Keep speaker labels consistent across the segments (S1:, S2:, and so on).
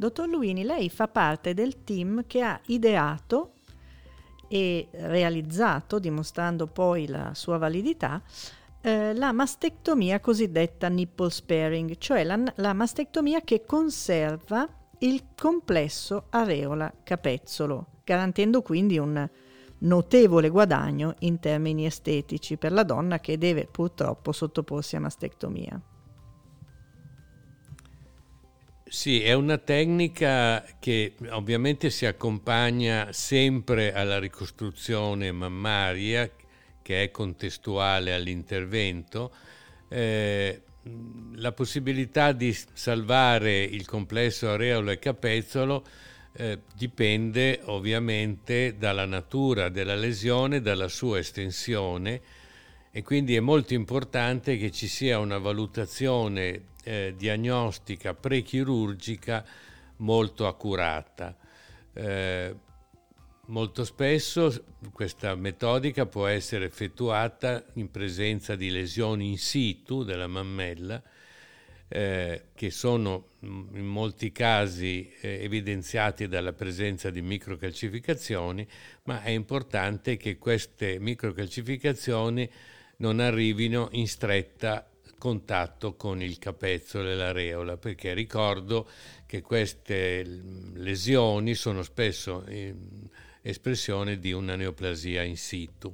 S1: Dottor Luini, lei fa parte del team che ha ideato e realizzato, dimostrando poi la sua validità, eh, la mastectomia cosiddetta nipple sparing, cioè la, la mastectomia che conserva il complesso areola-capezzolo, garantendo quindi un notevole guadagno in termini estetici per la donna che deve purtroppo sottoporsi a mastectomia.
S2: Sì, è una tecnica che ovviamente si accompagna sempre alla ricostruzione mammaria, che è contestuale all'intervento. Eh, la possibilità di salvare il complesso areolo e capezzolo eh, dipende ovviamente dalla natura della lesione, dalla sua estensione e quindi è molto importante che ci sia una valutazione eh, diagnostica prechirurgica molto accurata. Eh, molto spesso questa metodica può essere effettuata in presenza di lesioni in situ della mammella, eh, che sono mm, in molti casi eh, evidenziati dalla presenza di microcalcificazioni, ma è importante che queste microcalcificazioni non arrivino in stretta contatto con il capezzolo e l'areola, perché ricordo che queste lesioni sono spesso espressione di una neoplasia in situ.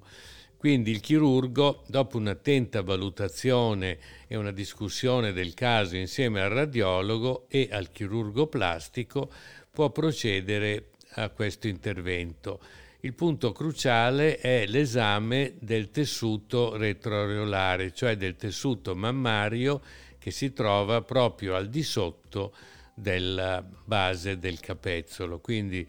S2: Quindi il chirurgo, dopo un'attenta valutazione e una discussione del caso insieme al radiologo e al chirurgo plastico, può procedere a questo intervento il punto cruciale è l'esame del tessuto retroareolare, cioè del tessuto mammario che si trova proprio al di sotto della base del capezzolo. Quindi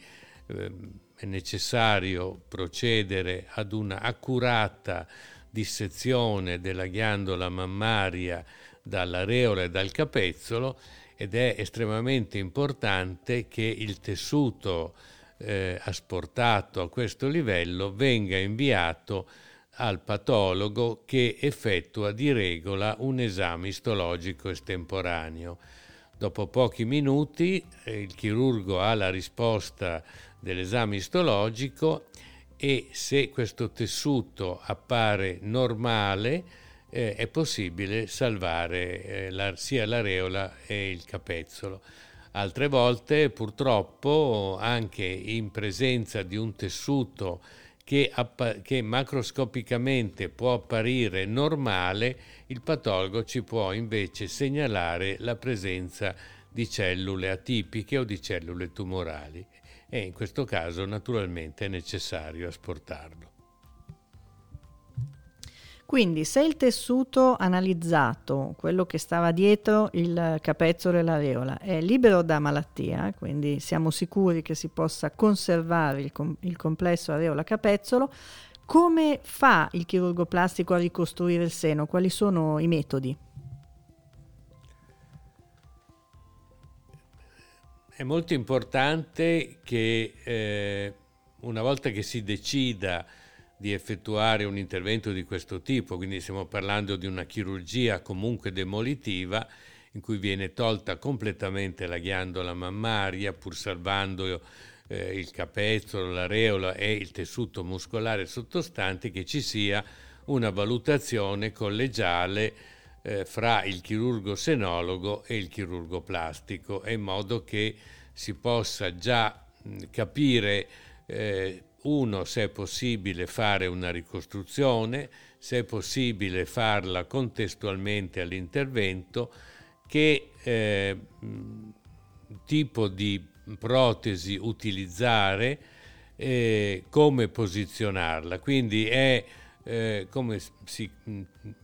S2: eh, è necessario procedere ad una accurata dissezione della ghiandola mammaria dall'areola e dal capezzolo ed è estremamente importante che il tessuto eh, asportato a questo livello venga inviato al patologo che effettua di regola un esame istologico estemporaneo. Dopo pochi minuti eh, il chirurgo ha la risposta dell'esame istologico e se questo tessuto appare normale eh, è possibile salvare eh, la, sia l'areola e il capezzolo. Altre volte purtroppo anche in presenza di un tessuto che, appa- che, macroscopicamente può apparire normale, il patologo ci può invece segnalare la presenza di cellule atipiche o di cellule tumorali e in questo caso naturalmente è necessario asportarlo.
S1: Quindi se il tessuto analizzato, quello che stava dietro il capezzolo e l'areola, è libero da malattia, quindi siamo sicuri che si possa conservare il, com- il complesso areola-capezzolo, come fa il chirurgo plastico a ricostruire il seno? Quali sono i metodi?
S2: È molto importante che eh, una volta che si decida di effettuare un intervento di questo tipo, quindi stiamo parlando di una chirurgia comunque demolitiva in cui viene tolta completamente la ghiandola mammaria pur salvando eh, il capezzolo, l'areola e il tessuto muscolare sottostante, che ci sia una valutazione collegiale eh, fra il chirurgo senologo e il chirurgo plastico, in modo che si possa già mh, capire eh, uno, se è possibile fare una ricostruzione, se è possibile farla contestualmente all'intervento, che eh, tipo di protesi utilizzare, eh, come posizionarla. Quindi è, eh, come si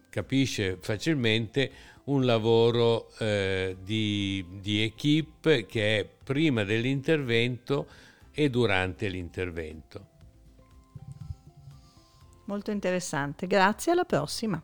S2: capisce facilmente, un lavoro eh, di, di equip che è prima dell'intervento e durante l'intervento.
S1: Molto interessante, grazie, alla prossima.